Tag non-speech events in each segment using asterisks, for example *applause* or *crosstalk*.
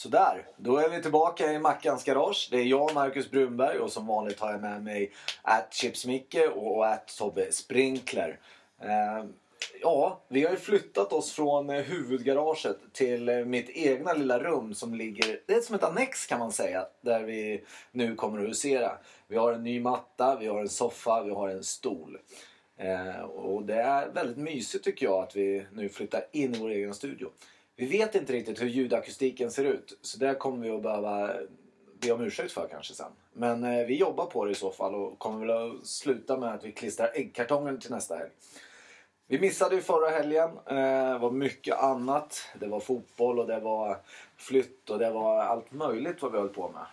Sådär, då är vi tillbaka i Mackans garage. Det är jag, Marcus Brunberg och som vanligt har jag med mig att Chipsmicke och att Tobbe Sprinkler. Eh, ja, vi har ju flyttat oss från eh, huvudgaraget till eh, mitt egna lilla rum som ligger, det är som ett annex kan man säga, där vi nu kommer att husera. Vi har en ny matta, vi har en soffa, vi har en stol. Eh, och det är väldigt mysigt tycker jag att vi nu flyttar in i vår egen studio. Vi vet inte riktigt hur ljudakustiken ser ut så det kommer vi att behöva be om ursäkt för kanske sen. Men eh, vi jobbar på det i så fall och kommer väl att sluta med att vi klistrar äggkartongen till nästa helg. Vi missade ju förra helgen. Eh, Det var mycket annat. Det var fotboll och det var flytt och det var allt möjligt vad vi höll på med.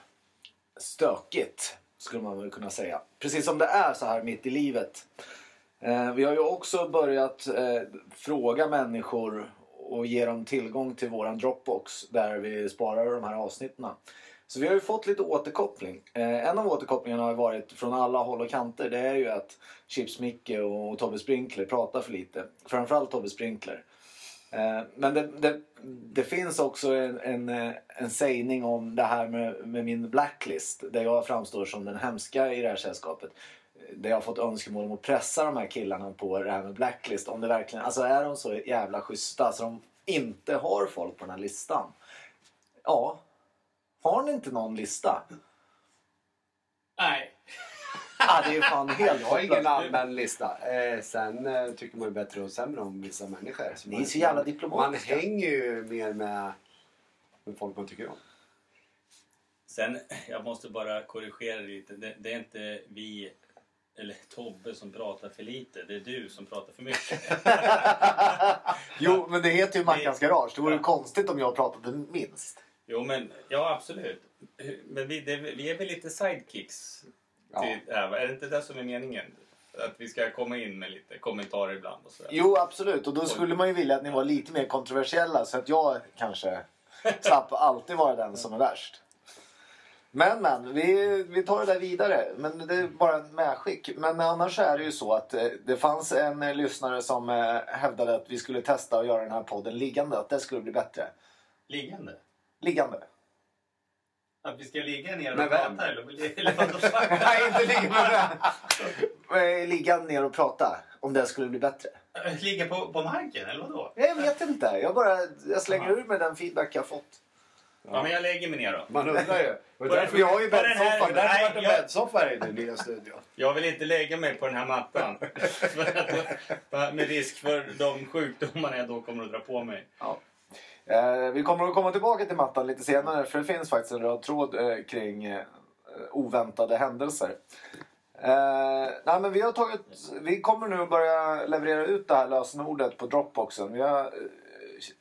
Stökigt skulle man väl kunna säga. Precis som det är så här mitt i livet. Eh, Vi har ju också börjat eh, fråga människor och ge dem tillgång till våran Dropbox där vi sparar de här avsnitten. Så vi har ju fått lite återkoppling. Eh, en av återkopplingarna har ju varit från alla håll och kanter. Det är ju att Chips Micke och Tobbe Sprinkler pratar för lite. Framförallt Tobbe Sprinkler. Eh, men det, det, det finns också en, en, eh, en sägning om det här med, med min blacklist. Där jag framstår som den hemska i det här sällskapet. Där jag har fått önskemål om att pressa de här killarna på det här med blacklist. Om det verkligen, alltså är de så jävla schyssta så de inte har folk på den här listan? Ja, har ni inte någon lista? Nej. Ah, det är fan helt Jag har ingen allmän lista. Eh, sen eh, tycker man ju bättre och sämre om vissa människor. Så Ni är man, så jävla Man diplomatiska. hänger ju mer med, med folk man tycker om. Sen, jag måste bara korrigera lite. Det, det är inte vi eller Tobbe som pratar för lite. Det är du som pratar för mycket. *laughs* Jo, men det heter ju Mackans garage. Det vore ju konstigt om jag pratade minst. Jo, men ja absolut. Men vi, det, vi är väl lite sidekicks? Till, ja, är det inte det som är meningen? Att vi ska komma in med lite kommentarer ibland och sådär. Jo, absolut. Och då skulle man ju vilja att ni var lite mer kontroversiella så att jag kanske *laughs* slapp alltid vara den som är värst. Men, men, vi, vi tar det där vidare. Men det är bara en medskick. Men annars är det ju så att eh, det fanns en eh, lyssnare som eh, hävdade att vi skulle testa att göra den här podden liggande. Att det skulle bli bättre. Liggande? Liggande. Att vi ska ligga ner och Med vem? prata eller? *laughs* eller vadå? *laughs* Nej, inte ligga med. Eh, Ligga ner och prata. Om det skulle bli bättre. Ligga på, på marken eller vadå? Jag vet inte. Jag bara jag slänger ur med den feedback jag fått. Ja, men jag lägger mig ner då. Man undrar ju. *laughs* Och därför Vi har ju bäddsoffa. det har Nej, varit en jag- bäddsoffa i den nya studion. Jag vill inte lägga mig på den här mattan. *laughs* Med risk för de sjukdomarna jag då kommer att dra på mig. Ja. Eh, vi kommer att komma tillbaka till mattan lite senare för det finns faktiskt en röd tråd eh, kring eh, oväntade händelser. Eh, nej, men vi, har tagit, vi kommer nu börja leverera ut det här lösenordet på Dropboxen. Vi har,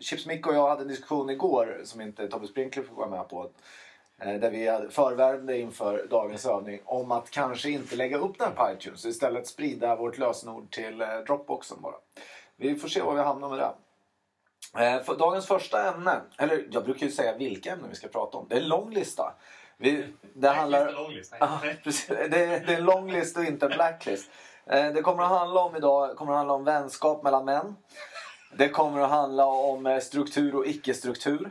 Chips Micke och jag hade en diskussion igår som inte Tobbe Sprinkler fick vara med på. Eh, där vi hade förvärmde inför dagens övning om att kanske inte lägga upp den på iTunes. Istället sprida vårt lösenord till eh, Dropboxen bara. Vi får se var vi hamnar med det. Eh, för dagens första ämne, eller jag brukar ju säga vilka ämnen vi ska prata om. Det är en lång lista. Vi, det handlar... Ja, *laughs* precis. Det, är, det är en lång list och inte en blacklist. Det kommer att handla om idag kommer att handla om vänskap mellan män. Det kommer att handla om eh, struktur och icke-struktur.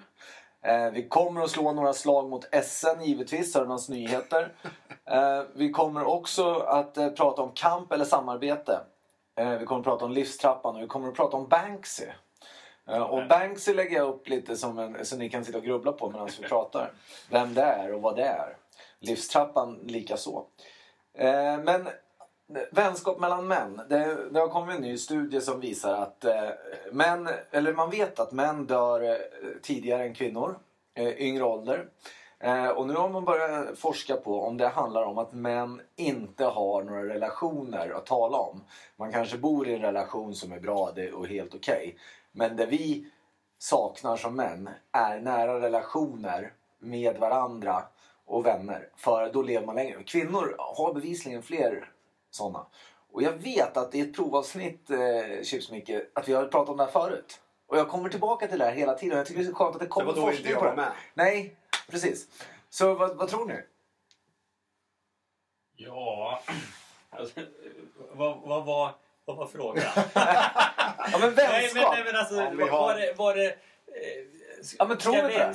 Eh, Vi kommer att slå några slag mot SN givetvis, Sörmlands Nyheter. *laughs* Eh, Vi kommer också att prata om kamp eller samarbete. Vi kommer att prata om livstrappan och vi kommer att prata om Banksy. Och Banksy lägger jag upp lite som en, så ni kan sitta och grubbla på medan vi pratar. Vem det är och vad det är. Livstrappan lika så. Eh, Men vänskap mellan män. Det, det har kommit en ny studie som visar att eh, män, eller man vet att män dör eh, tidigare än kvinnor. Eh, yngre ålder. Eh, och nu har man börjat forska på om det handlar om att män inte har några relationer att tala om. Man kanske bor i en relation som är bra det och helt okej. Men det vi saknar som män är nära relationer med varandra och vänner. För då lever man längre. Kvinnor har bevisligen fler sådana. Och jag vet att i ett provavsnitt, eh, Chips Micke, att vi har pratat om det här förut. Och jag kommer tillbaka till det här hela tiden. Jag tycker det är så skönt att det Det kommer var då inte forskning på det. med. Nej, precis. Så vad, vad tror ni? Ja, *clears throat* alltså, vad, vad, var, vad var frågan? *laughs* Ja men nej, men, vänskap! nej, men alltså, var, har- var det... Var det eh, Ja, men tror inte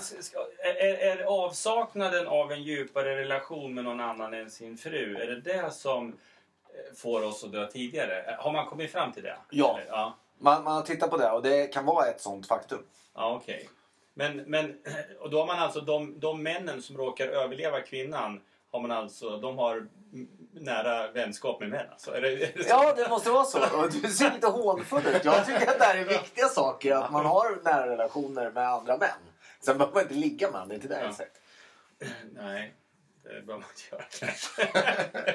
är, är avsaknaden av en djupare relation med någon annan än sin fru, är det det som får oss att dö tidigare? Har man kommit fram till det? Ja. Ja, Man, man har tittat på det och det kan vara ett sånt faktum. ja okej. Men, men *clears throat* och då har man alltså de, de männen som råkar överleva kvinnan, har man alltså, de har nära vänskap med män alltså? Är det, är det? Ja, det måste vara så. Du ser lite hånfull ut. Jag tycker att det här är viktiga saker. Att man har nära relationer med andra män. Sen behöver man inte ligga med är inte det Ja. Nej, det behöver man inte göra. *laughs*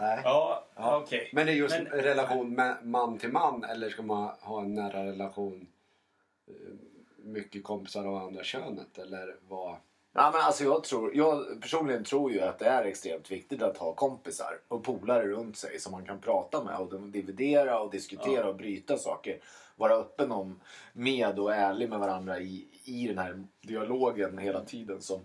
Nej. Ja, Ja. okej. Men det är just Men- relation med man till man eller ska man ha en nära relation eh, mycket kompisar av andra könet eller vad? Ja, men alltså jag, tror, jag personligen tror ju att det är extremt viktigt att ha kompisar och polare runt sig som man kan prata med och dividera och diskutera Ja. och bryta saker. Vara öppen om med och ärlig med varandra i, i den här dialogen hela tiden. Som,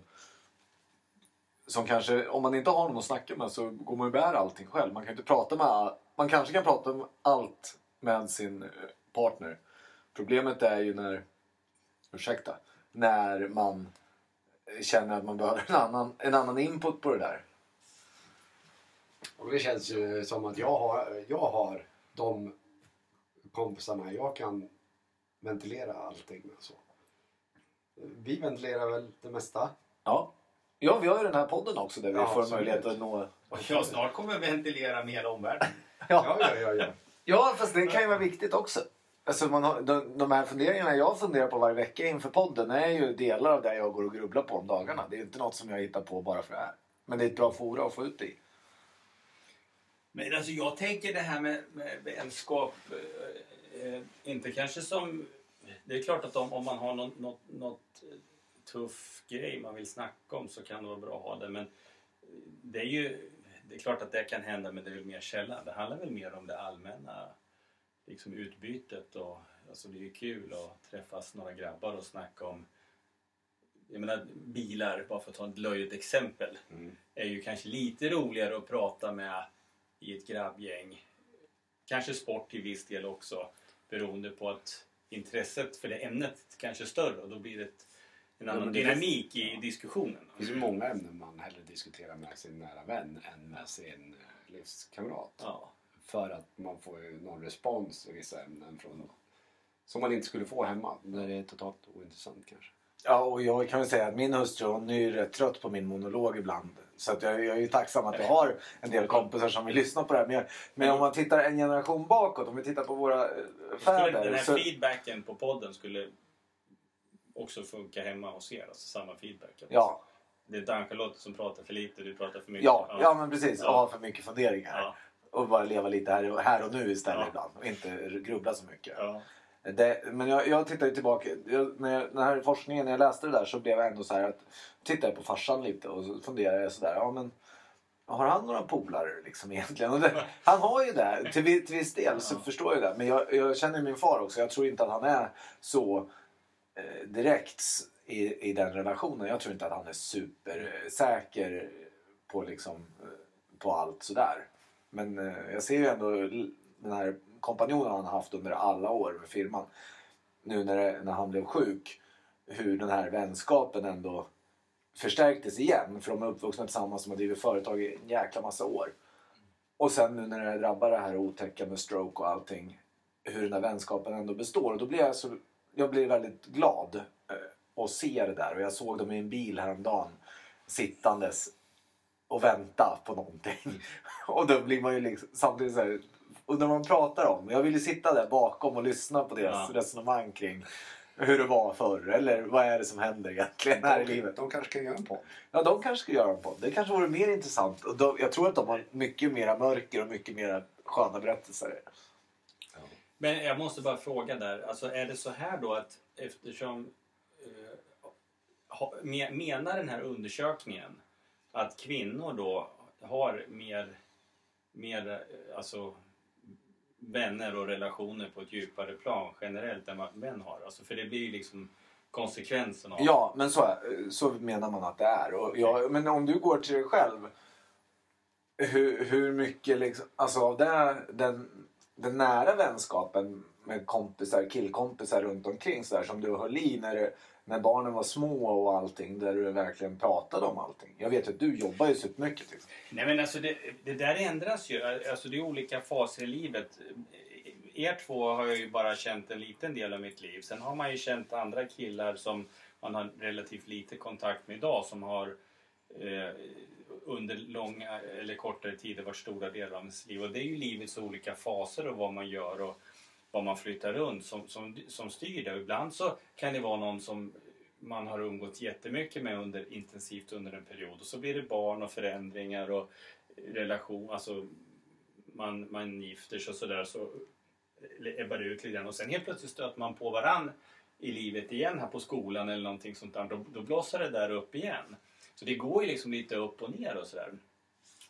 som kanske, om man inte har någon att snacka med så går man ju bär allting själv. Man kan inte prata med, man kanske kan prata om allt med sin eh, partner. Problemet är ju när, ursäkta, när man känner att man behöver en annan, en annan input på det där. Och det känns ju som att jag har, jag har de kompisarna jag kan ventilera allting med. Så. Vi ventilerar väl det mesta. Ja. Ja, vi har ju den här podden också där vi Ja, får absolut. möjlighet att nå... Ja, snart kommer vi ventilera med hela omvärlden. *laughs* Ja, ja, ja. ja. Ja, fast det kan ju vara viktigt också. Alltså man har, de, de här funderingarna jag funderar på varje vecka inför podden är ju delar av det jag går och grubblar på om dagarna. Det är inte något som jag hittar på bara för det här. Men det är ett bra fora att få ut det i. Men alltså jag tänker det här med, med vänskap, eh, eh, inte kanske som... Det är klart att om, om man har något, något, något eh, tuff grej man vill snacka om så kan det vara bra att ha det. Men det är ju... Det är klart att det kan hända men det är väl mer sällan. Det handlar väl mer om det allmänna liksom utbytet och alltså det är ju kul att träffas några grabbar och snacka om jag menar bilar, bara för att ta ett löjligt exempel, Mm. är ju kanske lite roligare att prata med i ett grabbgäng. Kanske sport till viss del också beroende på att intresset för det ämnet kanske är större och då blir det ett, en Ja, annan det dynamik i diskussionen. Det finns ju många ämnen man hellre diskuterar med sin nära vän än med sin eh, livskamrat. Ja. För att man får ju någon respons i vissa ämnen från som man inte skulle få hemma. Där det är totalt ointressant kanske. Ja, och jag kan väl säga att min hustru hon är ju rätt trött på min monolog ibland. Så att jag, jag är ju tacksam att jag har en del kompisar som vill lyssna på det här. Men, jag- men om man tittar en generation bakåt, om vi tittar på våra eh, Skulle fäder. den här Så, feedbacken på podden skulle också funka hemma hos er? Alltså samma feedback? ja, Det är inte Ann-Charlotte som pratar för lite, du pratar för mycket? ja, ja, men precis. Ja. Och ha för mycket funderingar. Ja. Och bara leva lite här och, här och nu istället Ja. ibland. Och inte grubbla så mycket. Ja. Det, men jag, jag tittar ju tillbaka. Jag, när jag, den här forskningen, när jag läste det där så blev jag ändå så här att tittade på farsan lite och så funderade jag sådär. Ja, men har han några polare liksom egentligen? Det, *laughs* han har ju det. Till, till viss del så Ja. förstår jag det. Men jag, jag känner min far också. Jag tror inte att han är så Eh, direkt i, i den relationen. Jag tror inte att han är supersäker på liksom eh, på allt sådär. Men eh, jag ser ju ändå den här kompanjonen han har haft under alla år med firman. Nu när, det, när han blev sjuk. Hur den här vänskapen ändå förstärktes igen. För de är uppvuxna tillsammans och har drivit företag i en jäkla massa år. Och sen nu när det drabbar det här otäcka med stroke och allting. Hur den här vänskapen ändå består. Och då blir jag så... Jag blir väldigt glad eh, att se det där. Och jag såg dem i en bil häromdagen. Sittandes och vänta på någonting. *laughs* Och då blir man ju liksom samtidigt så här, och när man pratar om, jag vill ju sitta där bakom och lyssna på deras Ja. resonemang kring hur det var förr eller vad är det som händer egentligen här i livet. De kanske kan göra en podd. Ja, de kanske ska göra en podd. Det kanske vore mer intressant. Och de, jag tror att de har mycket mera mörker och mycket mera sköna berättelser. Men jag måste bara fråga där, alltså är det så här då att eftersom eh, menar den här undersökningen att kvinnor då har mer, mer eh, alltså vänner och relationer på ett djupare plan generellt än vad män har? Alltså för det blir ju liksom konsekvensen av... Ja, men så, så menar man att det är. Och jag, men om du går till dig själv. Hur, hur mycket liksom, alltså av det, den, den nära vänskapen med kompisar, killkompisar runt omkring så där, som du höll i när du, när barnen var små och allting där du verkligen pratade om allting? Jag vet att du jobbar ju supermycket. Liksom. Nej men alltså det, det där ändras ju. Alltså det är olika faser i livet. Er två har jag ju bara känt en liten del av mitt liv. Sen har man ju känt andra killar som man har relativt lite kontakt med idag som har eh, under långa eller kortare tider varit stora delar av ens liv. Och det är ju livets olika faser och vad man gör och vad man flyttar runt som, som, som styr det. Och ibland så kan det vara någon som man har umgått jättemycket med under, intensivt under en period och så blir det barn och förändringar och relation, alltså man, man gifter sig och sådär så ebbar det ut lite grann och sen helt plötsligt stöter man på varann i livet igen här på skolan eller någonting sånt där. Då, då blossar det där upp igen. Så det går ju liksom lite upp och ner och sådär.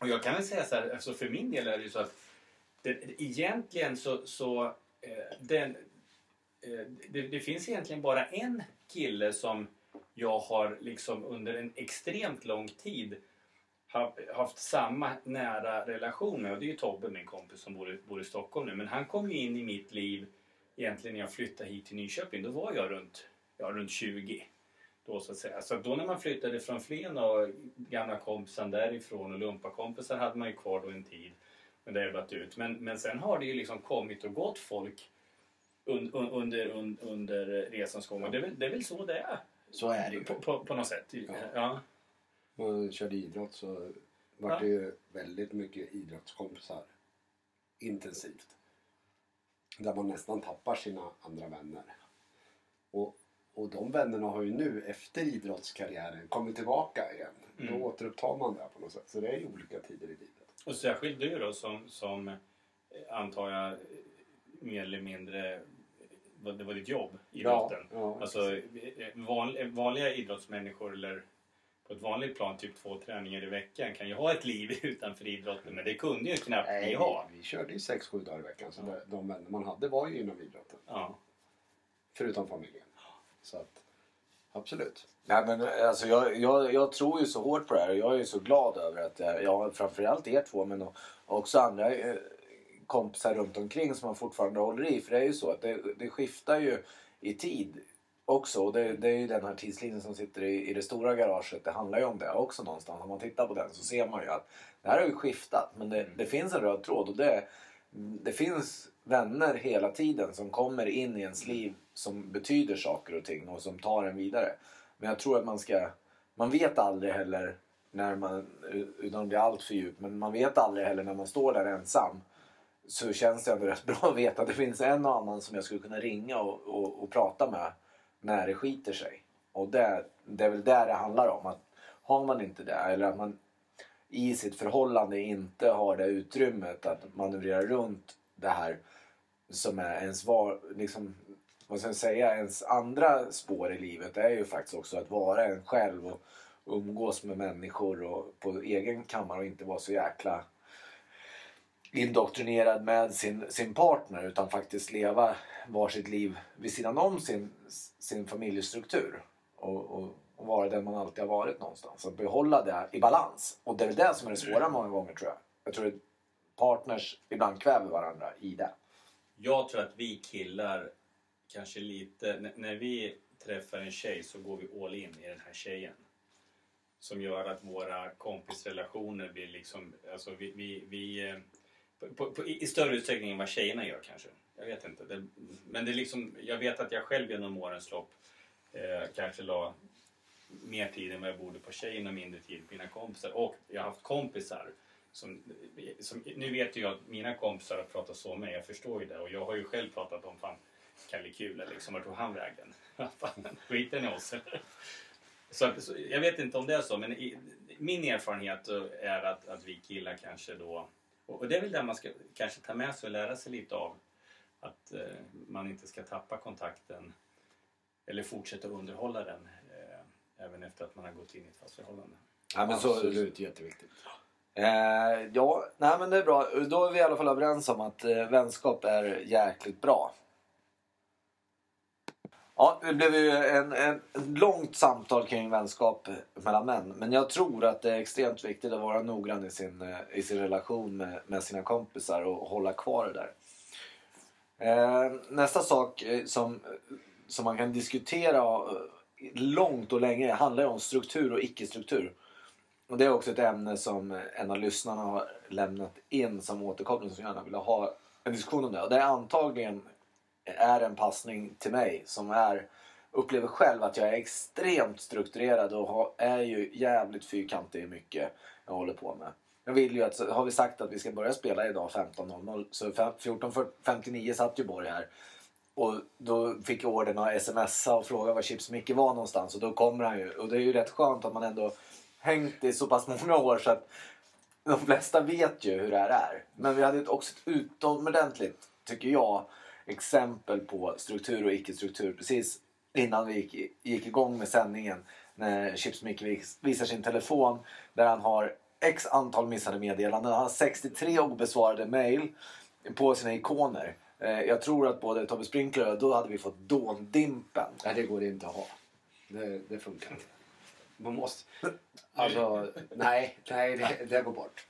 Och jag kan väl säga så här, alltså för min del är det ju så att det, egentligen så, så eh, den, eh, det, det, finns egentligen bara en kille som jag har liksom under en extremt lång tid haft samma nära relation med och det är ju Tobbe, min kompis som bor i, bor i Stockholm nu. Men han kom ju in i mitt liv egentligen när jag flyttade hit till Nyköping. Då var jag runt, ja, runt 20. Då, så, att säga. så då när man flyttade från Flen och gamla kompisen därifrån och lumpakompisar hade man ju kvar då en tid. Men det har ut. Men, men sen har det ju liksom kommit och gått folk un, un, under, un, under resans gång. Och det är, väl, det är väl så det är. Så är det ju. På, på, på något sätt. Ja. ja. Och körde idrott så var ja. det ju väldigt mycket idrottskompisar intensivt. Där man nästan tappar sina andra vänner. Och, och de vännerna har ju nu efter idrottskarriären kommit tillbaka igen. Mm. Då återupptar man det på något sätt. Så det är ju olika tider i livet. Och särskilt du då som, som eh, antar jag mer eller mindre det var ditt jobb, idrotten. Ja, ja, alltså, van, vanliga idrottsmänniskor eller på ett vanligt plan typ två träningar i veckan kan ju ha ett liv *laughs* utanför idrotten men det kunde ju knappt Nej, vi ha. Vi, körde ju sex, sju dagar i veckan så ja. de vänner man hade var ju inom idrotten. Ja. Förutom familjen. Så att, absolut. Nej, men, alltså, jag, jag, jag tror ju så hårt på det här och jag är ju så glad över att jag, framförallt er två men också andra eh, kompisar runt omkring som man fortfarande håller i. För det är ju så att det, det skiftar ju i tid också. Och det, det är ju den här tidslinjen som sitter i, i det stora garaget. Det handlar ju om det också någonstans. Om man tittar på den så ser man ju att det här har ju skiftat. Men det, det finns en röd tråd och det, det finns vänner hela tiden som kommer in i ens liv som betyder saker och ting och som tar en vidare. Men jag tror att man ska... Man vet aldrig heller när man, eh, utan att bli allt för djup, men man vet aldrig heller när man står där ensam så känns det ändå rätt bra att veta att det finns en och annan som jag skulle kunna ringa och, och, och prata med när det skiter sig. Och det, det är väl där det handlar om. att Har man inte det eller att man i sitt förhållande inte har det utrymmet att manövrera runt det här som är ens var, liksom, vad ska jag säga, ens andra spår i livet är ju faktiskt också att vara en själv och umgås med människor och på egen kammare och inte vara så jäkla indoktrinerad med sin, sin partner utan faktiskt leva varsitt liv vid sidan om sin, sin familjestruktur. Och, och, och, vara den man alltid har varit någonstans. Att behålla det i balans. Och det är väl det som är det svåra många gånger tror jag. Jag tror att partners ibland kväver varandra i det. Jag tror att vi killar kanske lite, när vi träffar en tjej så går vi all in i den här tjejen. Som gör att våra kompisrelationer blir liksom, alltså vi, vi, vi eh, på, på, i större utsträckning än vad tjejerna gör kanske. Jag vet inte. Det, men det är liksom, jag vet att jag själv genom årens lopp eh, kanske la mer tid än vad jag borde på tjejerna och mindre tid på mina kompisar. Och jag har haft kompisar som, som, nu vet jag att mina kompisar har pratat så med jag förstår ju det. Och jag har ju själv pratat om fan Kalle Kule liksom, vart tog han vägen? *laughs* Skiter ni oss så, så, jag vet inte om det är så men i, min erfarenhet är att, att vi killar kanske då och det är väl det man ska kanske ta med sig och lära sig lite av. Att eh, man inte ska tappa kontakten eller fortsätta underhålla den eh, även efter att man har gått in i ett fast förhållande. Ja, men så, Absolut, jätteviktigt. Eh, ja, nej men det är bra. Då är vi i alla fall överens om att eh, vänskap är jäkligt bra. Ja, det blev ju en, en, långt samtal kring vänskap mellan män. Men jag tror att det är extremt viktigt att vara noggrann i sin, eh, i sin relation med, med sina kompisar och hålla kvar det där. Eh, nästa sak eh, som, som man kan diskutera eh, långt och länge handlar ju om struktur och icke-struktur. Och det är också ett ämne som en av lyssnarna har lämnat in som återkoppling som gärna vill ha en diskussion om det. Och det är antagligen är en passning till mig som är upplever själv att jag är extremt strukturerad och har, är ju jävligt fyrkantig i mycket jag håller på med. Jag vill ju att, har vi sagt att vi ska börja spela idag 15.00 så 14.59 satt ju Borg här. Och då fick jag ordern att smsa och fråga var Chips Micke var någonstans och då kommer han ju. Och det är ju rätt skönt att man ändå hängt i så pass många år så att de flesta vet ju hur det här är. Men vi hade också ett utomordentligt, tycker jag, exempel på struktur och icke-struktur precis innan vi gick, gick igång med sändningen. När Chips Micke vis- visar sin telefon där han har x antal missade meddelanden. Han har 63 obesvarade mejl på sina ikoner. Eh, jag tror att både Tobbe Sprinkler och då hade vi fått dåndimpen. Nej, det går inte att ha. Det, det funkar inte. Man måste... Alltså, nej, nej det, det går bort.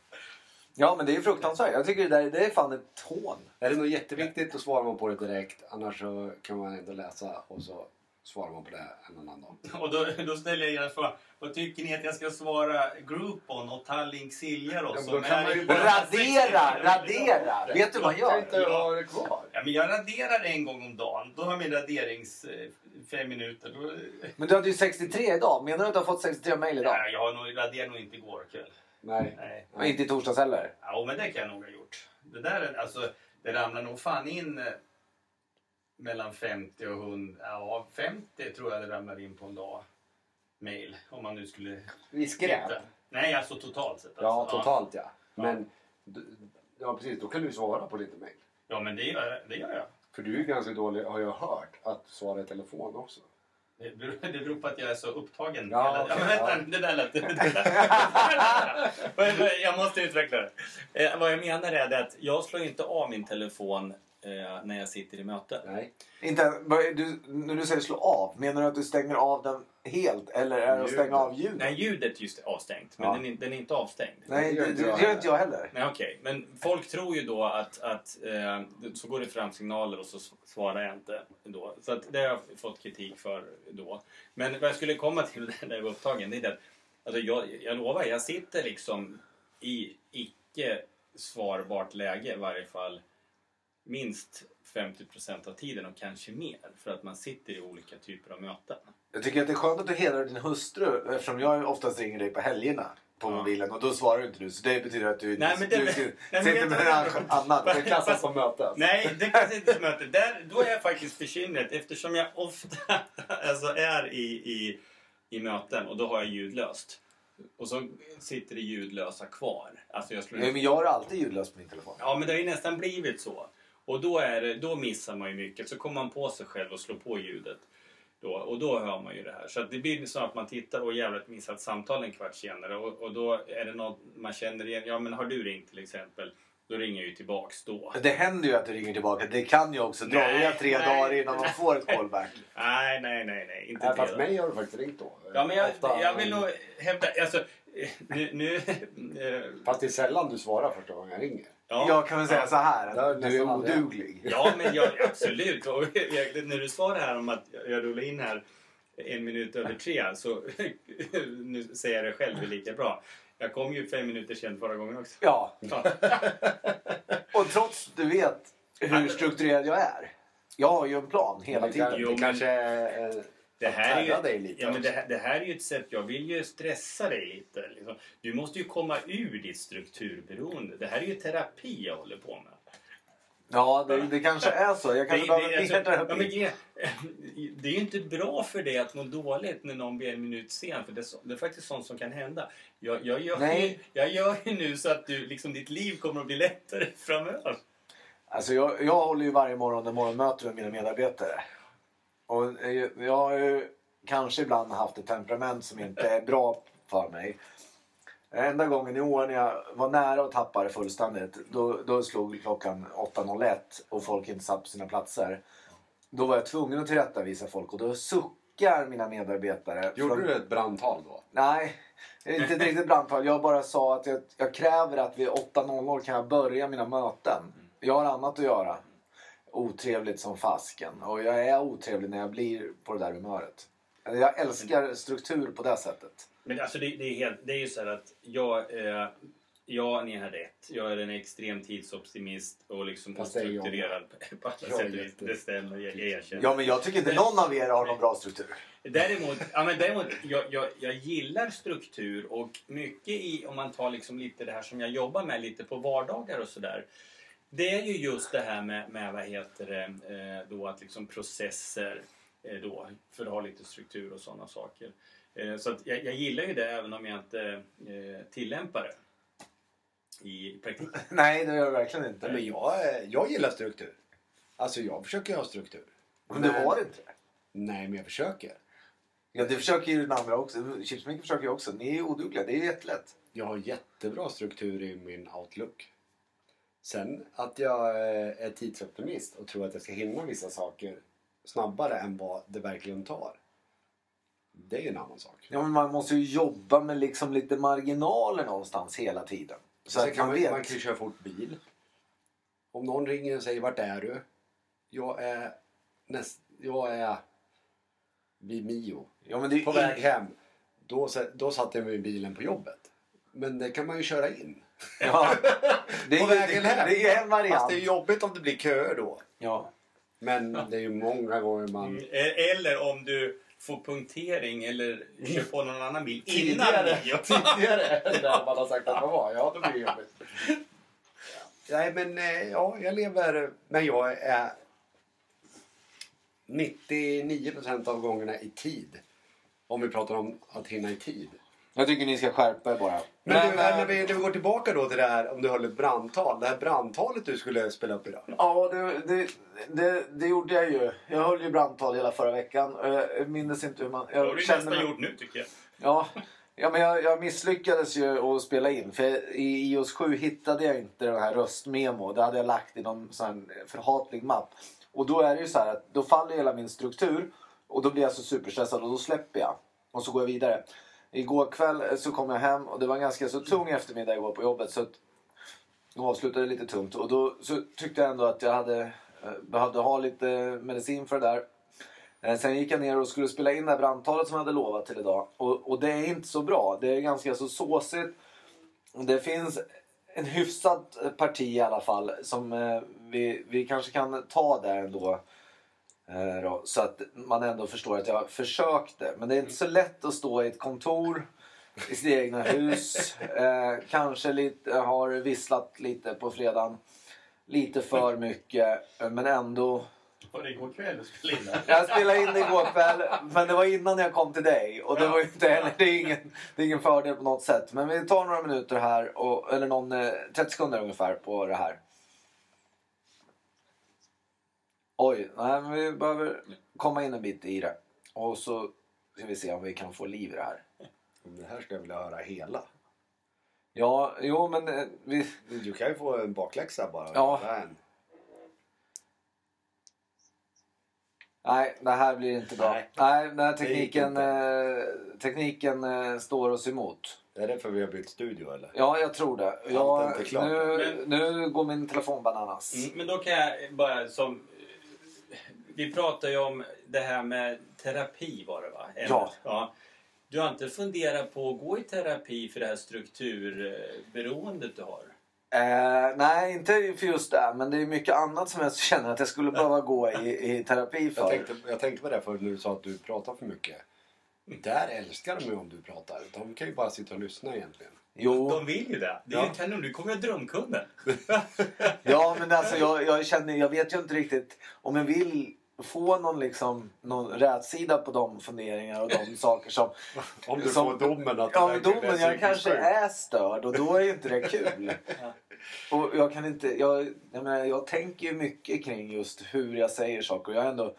Ja men det är ju fruktansvärt. Jag tycker det, där, det är fan ett hån. Är det något jätteviktigt svarar man på det direkt. Annars så kan man ändå läsa och så svarar man på det en annan dag. *laughs* Och då, då ställer jag gärna frågan. Vad tycker ni att jag ska svara Groupon och Tallink Siljaros? Ja, Radera! Radera! Vet du vad man gör? inte ha det kvar. Ja, men jag raderar en gång om dagen. Då har jag min raderings... eh, Fem minuter. Då, Men du hade ju 63 idag. Menar du att du har fått 63 mail idag? ja, jag har nog raderat nog inte igår kväll. Nej. Nej. Men inte i torsdags heller? Ja, men det kan jag nog ha gjort. Det där är, alltså, det ramlar nog fan in eh, mellan 50 och 100. Ja, 50 tror jag det ramlar in på en dag. Mail. Om man nu skulle... I skräp? titta. Nej, alltså totalt sett. Ja, Alltså. totalt ja. Men, d- ja precis, då kan du svara på lite mejl. Ja, men det gör, det gör jag. För du är ganska dålig, har jag hört, att svara i telefon också. Det beror, det beror på att jag är så upptagen. Ja, okej, ja, men vänta, ja. det där lät... *laughs* *laughs* Det där. jag måste utveckla det. Eh, vad jag menar är det att jag slår inte av min telefon eh, när jag sitter i möten. Nej. Inte, du, när du säger slå av, menar du att du stänger av den helt? Eller är det att stänga av ljudet? Nej, ljudet just är avstängt, men Ja. den, är, den är inte avstängd. Nej, Det gör det, gör inte jag heller. Nej, okej. Men folk tror ju då att, att eh, så går det fram signaler och så svarar jag inte då. Så att det har jag fått kritik för då. Men vad jag skulle komma till *laughs* när jag var upptagen, det är att alltså jag, jag lovar, jag sitter liksom i icke svarbart läge i varje fall minst 50% av tiden och kanske mer för att man sitter i olika typer av möten. Jag tycker att det är skönt att du hedrar din hustru eftersom jag oftast ringer dig på helgerna på Ja. mobilen och då svarar du inte du. Så det betyder att du, Nej, men det- du, nej, du men sitter med en annan. Det klassas som möte. Nej, det kan inte som möte. Där, då är jag faktiskt bekymrad eftersom jag ofta *laughs* alltså, är i, i, i möten och då har jag ljudlöst. Och så sitter det ljudlösa kvar. Alltså jag slår Nej, men jag har alltid ljudlöst på min telefon. Ja, men det har ju nästan blivit så. Och då, är det, då missar man ju mycket. Så kommer man på sig själv och slår på ljudet. Då, och då hör man ju det här. Så att det blir så att man tittar och jävligt missar ett samtal en kvart senare. Och, och då är det något man känner igen. Ja, men har du ringt till exempel? Då ringer jag ju tillbaks då. Det händer ju att du ringer tillbaka. Det kan ju också dröja tre nej. dagar innan man får ett callback. *laughs* Nej, nej, nej, nej. Inte Nej, det. fast mig har du faktiskt ringt då. Ja, men jag, Ofta, jag vill nog hävda... Alltså, nu... nu Fast det är sällan du svarar första gången jag ringer. Ja, Jag kan väl säga så här Det att du är oduglig. Ja, men jag, absolut. Och jag, när du sa det här om att jag rullar in här en minut över tre så *laughs* nu säger jag det själv är lika bra. Jag kom ju fem minuter sen förra gången också. Ja, Ja. *laughs* och trots du vet hur strukturerad jag är. Jag har ju en plan hela det, tiden. Jo, det men- kanske är... Det här, är Tärna dig ju, lite ja, men det, här, det här är ju ett sätt, jag vill ju stressa dig lite. Liksom. Du måste ju komma ur ditt strukturberoende. Det här är ju terapi jag håller på med. Ja, det, det kanske är så. Jag kanske Det, behöver det, alltså, mer ja, terapi. *laughs* det, det är ju inte bra för dig att må dåligt när någon blir en minut sen. För det, det är faktiskt sånt som kan hända. Jag, jag, gör, Nej. Ju, jag gör ju nu så att du, liksom, ditt liv kommer att bli lättare framöver. Alltså jag, jag håller ju varje morgon en morgonmöte med mina medarbetare. Och jag har ju kanske ibland haft ett temperament som inte är bra för mig. Enda gången i år när jag var nära att tappa det fullständigt, då, då slog klockan 8.01 och folk inte satt på sina platser. Då var jag tvungen att tillrättavisa folk och då suckar mina medarbetare. Gjorde från- du ett brandtal då? Nej, inte ett riktigt brandtal. Jag bara sa att jag, jag kräver att vid 8.00 kan jag börja mina möten. Jag har annat att göra. Otrevligt som fasken. Och jag är otrevlig när jag blir på det där humöret. Jag älskar struktur på det sättet. Men alltså det, det, är, helt, det är ju så här att jag, eh, ja, ni har rätt. Jag är en extrem tidsoptimist och liksom ostrukturerad på alla Jag sätt och vis. Det stämmer, jag, jag erkänner. Ja, men jag tycker inte någon av er har någon bra struktur. Däremot, ja, men däremot jag, jag, jag gillar struktur och mycket i, om man tar liksom lite det här som jag jobbar med lite på vardagar och sådär. Det är ju just det här med, med vad heter det, eh, då att liksom processer eh, då, för att ha lite struktur och sådana saker. Eh, så att jag, jag gillar ju det även om jag inte tillämpar det i praktiken. *laughs* Nej, det gör jag verkligen inte. Men jag, jag gillar struktur. Alltså jag försöker ha struktur. Men du har inte det. Nej, men jag försöker. Ja, det försöker ju den andra också. Chipsmaker försöker ju också. Ni är odugliga. Det är ju jättelätt. Jag har jättebra struktur i min outlook. Sen att jag eh, är tidsoptimist och tror att jag ska hinna vissa saker snabbare än vad det verkligen tar. Det är ju en annan sak. Ja, men man måste ju jobba med liksom lite marginaler någonstans hela tiden. Så Sen att kan man man, vet. man kan ju köra fort bil. Om någon ringer och säger vart är du? Jag är, näst, jag är vid Mio. Ja, men det är På väg hem. Då, då satt jag mig i bilen på jobbet. Men det kan man ju köra in. Ja. Det är, På vägen det, hem. det är en variant. Fast det är jobbigt om det blir köer då. Ja. Men det är ju många gånger man... Mm, e- Eller om du får punktering eller kör på någon annan bil innan Tidigare, nio. tidigare *laughs* där man har sagt att man var. Ja, då blir det jobbigt. Nej, men eh, ja, jag lever... Men jag är 99% av gångerna i tid. Om vi pratar om att hinna i tid. Jag tycker ni ska skärpa er bara. Men, du, eh, när, vi, när vi går tillbaka då till det här om du höll ett brandtal. Det här brandtalet du skulle spela upp idag. Ja, det, det, det, det gjorde jag ju. Jag höll ju brandtal hela förra veckan. Jag minns inte hur man... Det har Jag du nästan mig- gjort nu tycker jag. Ja, ja men jag, jag misslyckades ju att spela in. För i iOS 7 hittade jag inte den här röstmemo. Det hade jag lagt i någon sån här förhatlig mapp. Och då är det ju så här att då faller hela min struktur. Och då blir jag så superstressad och då släpper jag. Och så går jag vidare. Igår kväll eh, så kom jag hem och det var en ganska så tung eftermiddag igår på jobbet. Så att jag avslutade lite tungt. Och då så tyckte jag ändå att jag hade, behövde ha lite eh, medicin för det där. Eh, sen gick jag ner och skulle spela in det här brandtalet som jag hade lovat till idag. Och, och det är inte så bra. Det är ganska så såsigt. Det finns en hyfsat parti i alla fall som vi, vi kanske kan ta där ändå. Eh, då, så att man ändå förstår att jag försökte. Men det är inte så lätt att stå i ett kontor i sitt egna hus. Eh, kanske lite, har visslat lite på fredagen. Lite för mycket. eh, Men ändå Var det igår kväll du spelade in jag spelade in det igår kväll, men det var innan jag kom till dig. Och det var inte heller, det är ingen, det är ingen fördel på något sätt. Men vi tar några minuter här, och, eller någon, eh, 30 sekunder ungefär på det här. Oj, nej men vi behöver komma in en bit i det. Och så ska vi se om vi kan få liv i det här. Det här ska jag vilja höra hela. Ja, jo men eh, vi... Du kan ju få en bakläxa bara. Ja. Men, Nej, det här blir inte bra. Nej. Nej, den här gick tekniken, inte. eh, tekniken eh, står oss emot. Det är därför vi har bytt studio eller? Ja, jag tror det. är Jag, inte klart. nu, nu går min telefon bananas. Mm, men då kan jag bara som... Vi pratar ju om det här med terapi var det va? Ja. ja. Du har inte funderat på att gå i terapi för det här strukturberoendet du har? Eh, nej, inte för just det. Men det är mycket annat som jag känner att jag skulle behöva gå i, i terapi för. Jag tänkte, jag tänkte på det förut när du sa att du pratar för mycket. Där älskar de ju om du pratar. De kan ju bara sitta och lyssna egentligen. Jo, De vill ju det. Det är ju Ja. kanon. Du kommer ju drömkunden. *laughs* ja men alltså jag, jag känner, jag vet ju inte riktigt om jag vill få någon liksom, någon rätsida på de funderingar och de *laughs* saker som... Om du Som- får domen att Ja domen, är jag kanske sjuk. är störd och då är ju inte det *laughs* kul. Och jag kan inte, jag, jag, menar, jag tänker ju mycket kring just hur jag säger saker. Jag har ändå,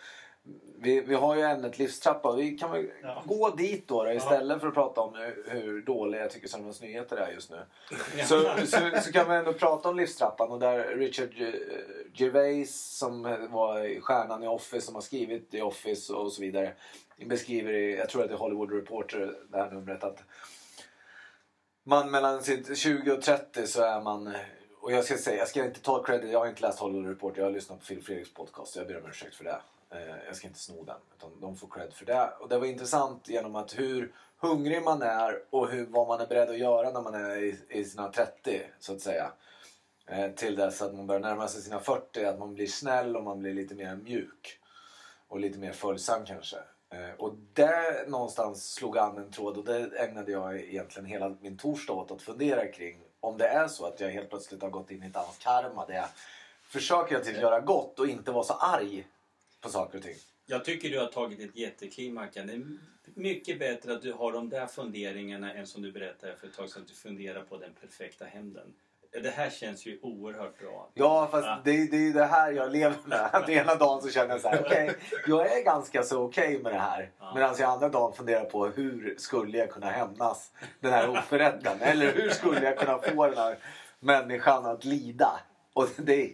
vi, vi har ju ämnet livstrappa. Vi kan väl Ja. gå dit då, då istället för att prata om hur, hur dåliga jag tycker Sörmlands Nyheter är just nu. Så, så, så kan vi ändå prata om livstrappan och där Richard Gervais som var stjärnan i Office som har skrivit i Office och så vidare beskriver i, jag tror att det är Hollywood Reporter det här numret att man mellan sitt 20 och 30 så är man och jag ska säga, jag ska inte ta credit, jag har inte läst Hollywood Reporter, jag har lyssnat på Phil Fredriks podcast jag ber om ursäkt för det. Eh, jag ska inte sno den. Utan de får cred för det. Och det var intressant genom att hur hungrig man är och hur, vad man är beredd att göra när man är i, i sina 30 så att säga. Eh, till dess att man börjar närma sig sina 40. Att man blir snäll och man blir lite mer mjuk. Och lite mer följsam kanske. Eh, och där någonstans slog an en tråd och det ägnade jag egentligen hela min torsdag åt att fundera kring. Om det är så att jag helt plötsligt har gått in i ett annat karma där jag försöker jag till att göra gott och inte vara så arg på saker och ting. Jag tycker du har tagit ett jättekliv Mackan. Det är mycket bättre att du har de där funderingarna än som du berättade för ett tag sedan att du funderar på den perfekta hämnden. Det här känns ju oerhört bra. Ja, fast Ja. Det, är- det är ju det här jag lever med. Att ena dagen så känner jag så här, okej, *laughs* jag är ganska så okej med det här. Ja. Medan jag andra dagen funderar på hur skulle jag kunna hämnas den här oförrätten? Eller hur skulle jag kunna få den här människan att lida? Och det,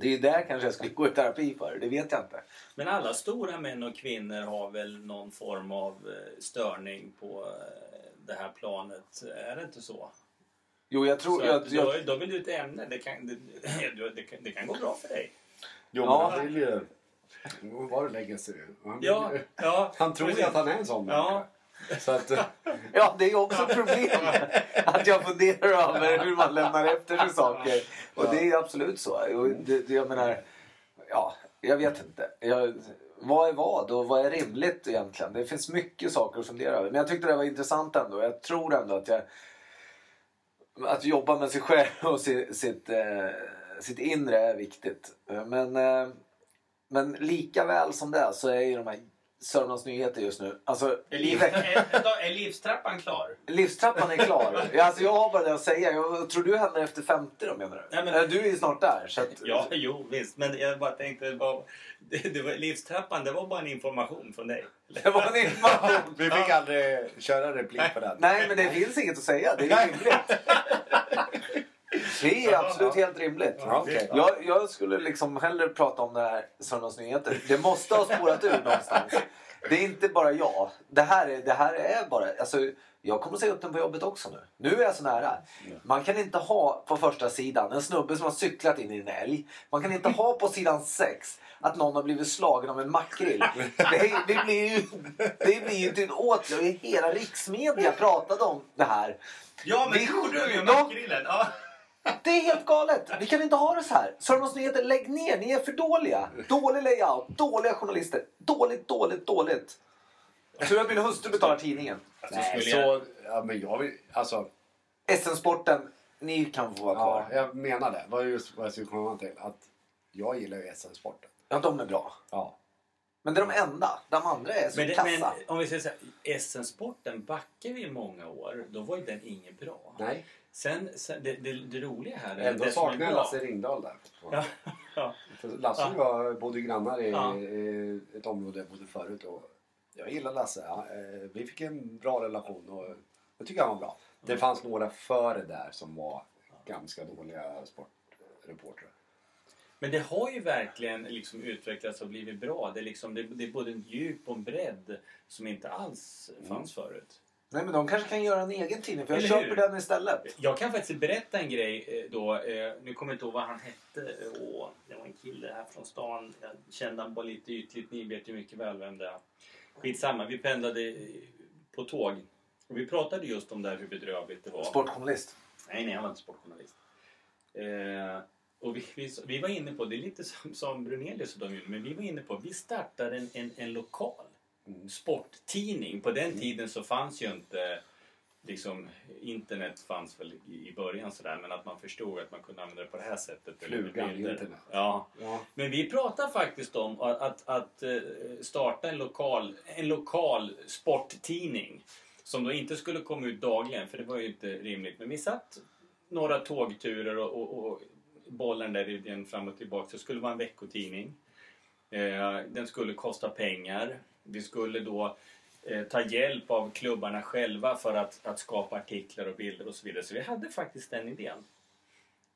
det är där kanske jag skulle gå i terapi för. Det vet jag inte. Men alla stora män och kvinnor har väl någon form av eh, störning på eh, det här planet. Är det inte så? Jo, jag tror... så Jag, att jag, då, då vill du ett ämne. Det kan, det, *laughs* det, det, kan, det kan gå bra för dig. Jo, Ja. men han vill ju... Var det lägga sig? Han, vill Ja, ja. *laughs* han tror ju att han är en sån Ja. *laughs* Så att, ja, det är också ett problem. *laughs* Att jag funderar över hur man lämnar efter sig saker. Och det är absolut så. Det, det, jag menar... Ja, jag vet inte. Jag, vad är vad och vad är rimligt egentligen? Det finns mycket saker att fundera över. Men jag tyckte det var intressant ändå. Jag tror ändå att jag... Att jobba med sig själv och sitt, sitt, eh, sitt inre är viktigt. Men, eh, men lika väl som det så är ju de här Sörmlands Nyheter just nu. Alltså, Är, liv, *laughs* är, är livstrappan klar? Livstrappan är klar. *laughs* Ja, Alltså jag har bara det att säga. Jag tror du händer efter 50 då menar du? Nej, men- Du är ju snart där. Så att, Ja, jo visst. Men jag bara tänkte, vad, *laughs* det, det var, livstrappan det var bara en information från dig. Det var en information. vi fick aldrig köra replik på den. Nej, men det finns inget att säga. Det är rimligt. Det är absolut helt rimligt. Ja, okej. Jag, jag skulle liksom hellre prata om det här Sörmlands Nyheter. Det måste ha spårat ur någonstans. Det är inte bara jag. Det här är, det här är bara... Alltså, jag kommer att säga upp den på jobbet också nu. Nu är jag så nära. Man kan inte ha på första sidan en snubbe som har cyklat in i en älg. Man kan inte ha på sidan 6 att någon har blivit slagen av en makrill. Det, det blir ju, det blir ju till åt. I hela riksmedia pratade om det här. Ja, men Det- gjorde du ju makrillen. Ja. Det är helt galet! Vi kan inte ha det så här. Sörmlands Nyheter, lägg ner! Ni är för dåliga. Dålig layout, dåliga journalister. Dåligt, dåligt, dåligt. Tur att min hustru betalar tidningen. Nej, skulle så, ja, men jag vill, alltså, SN-sporten, ni kan få vara ja, kvar. jag menar det. Vad just vad jag skulle komma till. Att jag gillar ju SM-sporten. Ja, de är bra. Ja. Men det är de enda. De andra är så Men, det, kassa. men om vi säger så här, SM-sporten backar vi i många år. Då var ju den inget bra. Nej, Sen, sen det, det, det roliga här är ändå det saknar jag. Lasse Ringdahl där. Ja, ja. Lasse och jag bodde grannar i Ja. i ett område jag bodde förut. Och jag gillar Lasse. Ja, eh, vi fick en bra relation och jag tycker han var bra. Det fanns några före där som var ganska dåliga sportreportrar. Men det har ju verkligen liksom utvecklats och blivit bra. Det är, liksom, det, är både en djup och en bredd som inte alls fanns förut. Nej, men de kanske kan göra en egen tidning för jag Eller köper hur? den istället. Jag kan faktiskt berätta en grej eh, då. eh, Nu kommer jag inte ihåg vad han hette. Åh, det var en kille här från stan. Jag kände han bara lite ytligt. Ni vet ju mycket väl vem det är. Skitsamma, vi pendlade eh, på tåg. Och vi pratade just om det här hur bedrövligt det var. Sportjournalist. Nej, nej, han var inte sportjournalist. Eh, och vi, vi, vi var inne på, det är lite som, som Brunelius och de gjorde, men vi var inne på, vi startade en, en, en lokal sporttidning. På den tiden så fanns ju inte liksom, internet fanns väl i, början sådär, men att man förstod att man kunde använda det på det här sättet. Flugan, internet. Ja. Ja. Men vi pratar faktiskt om att, att, att eh, starta en lokal, en lokal sporttidning. Som då inte skulle komma ut dagligen, för det var ju inte rimligt. Men vi satt några tågturer och, och, och bollen där i den fram och tillbaka. Det skulle vara en veckotidning. Eh, den skulle kosta pengar. Vi skulle då eh, ta hjälp av klubbarna själva för att, att skapa artiklar och bilder och så vidare. Så vi hade faktiskt den idén.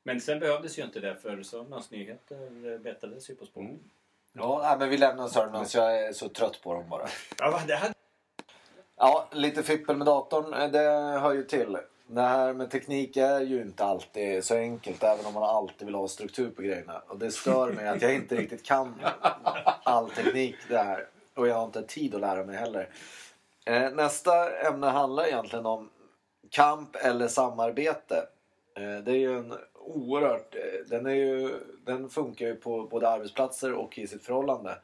Men sen behövdes ju inte det för Sörmlands Nyheter eh, bettades ju på sport. Mm. Ja, men vi lämnar Sörmlands. Jag är så trött på dem bara. *laughs* Ja, det hade... Ja, lite fippel med datorn, eh, det hör ju till. Det här med teknik är ju inte alltid så enkelt även om man alltid vill ha struktur på grejerna. Och det stör mig att jag inte riktigt kan all teknik där. Och jag har inte tid att lära mig heller. Eh, nästa ämne handlar egentligen om kamp eller samarbete. Eh, det är ju en oerhört... eh, Den, är ju, den funkar ju på både arbetsplatser och i sitt förhållande.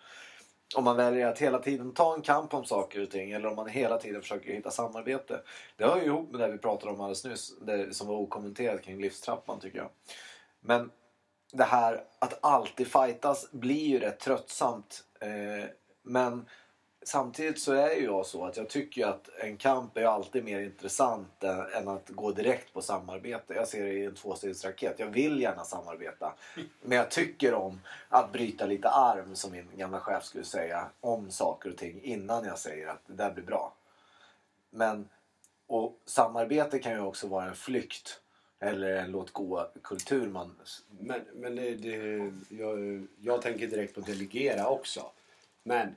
Om man väljer att hela tiden ta en kamp om saker och ting eller om man hela tiden försöker hitta samarbete. Det hör ju ihop med det vi pratade om alldeles nyss, det som var okommenterat kring livstrappan tycker jag. Men det här att alltid fightas blir ju rätt tröttsamt. Eh, men samtidigt så är ju jag så att jag tycker att en kamp är alltid mer intressant än, än att gå direkt på samarbete. Jag ser det i en tvåstegsraket. Jag vill gärna samarbeta. Men jag tycker om att bryta lite arm som min gamla chef skulle säga om saker och ting innan jag säger att det där blir bra. Men och samarbete kan ju också vara en flykt eller en låt gå-kultur man Men, men det, det, jag, jag tänker direkt på delegera också. Men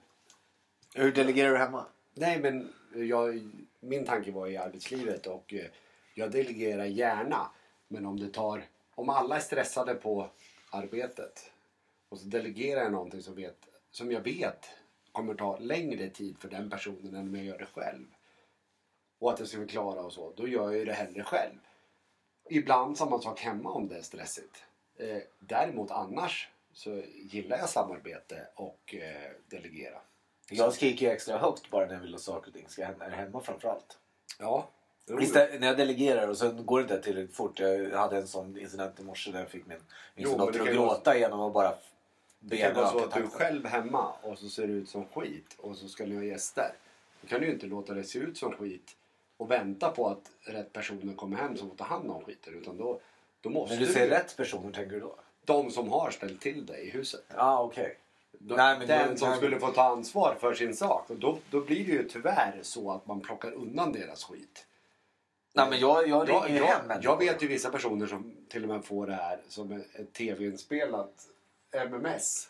Hur delegerar du hemma? Nej, men jag, min tanke var i arbetslivet och eh, jag delegerar gärna. Men om det tar... Om alla är stressade på arbetet och så delegerar jag någonting som, vet, som jag vet kommer ta längre tid för den personen än om jag gör det själv. Och att jag ska förklara och så. Då gör jag ju det hellre själv. Ibland samma sak hemma om det är stressigt. Eh, däremot annars så gillar jag samarbete och eh, delegera. Jag skriker ju extra högt bara när jag vill att saker och ting ska hända hemma framförallt. Ja. Istället, när jag delegerar och sen går det inte tillräckligt fort. Jag hade en sån incident i morse där jag fick min, min Jo, dotter att gråta genom att bara Det kan vara så att du takten. själv hemma och så ser det ut som skit och så ska ni ha gäster. Då kan du ju inte låta det se ut som skit och vänta på att rätt personer kommer hem som får ta hand om skiten. Utan då, då måste Men du säger rätt personer tänker du då? De som har ställt till det i huset. Ja ah, okej. Då, Nej, men den då- som nej, skulle få ta ansvar för sin sak. Och då, då blir det ju tyvärr så att man plockar undan deras skit. Nej men jag, jag ringer Jag, jag, hem jag människor. vet ju vissa personer som till och med får det här som ett- tv-inspelat MMS.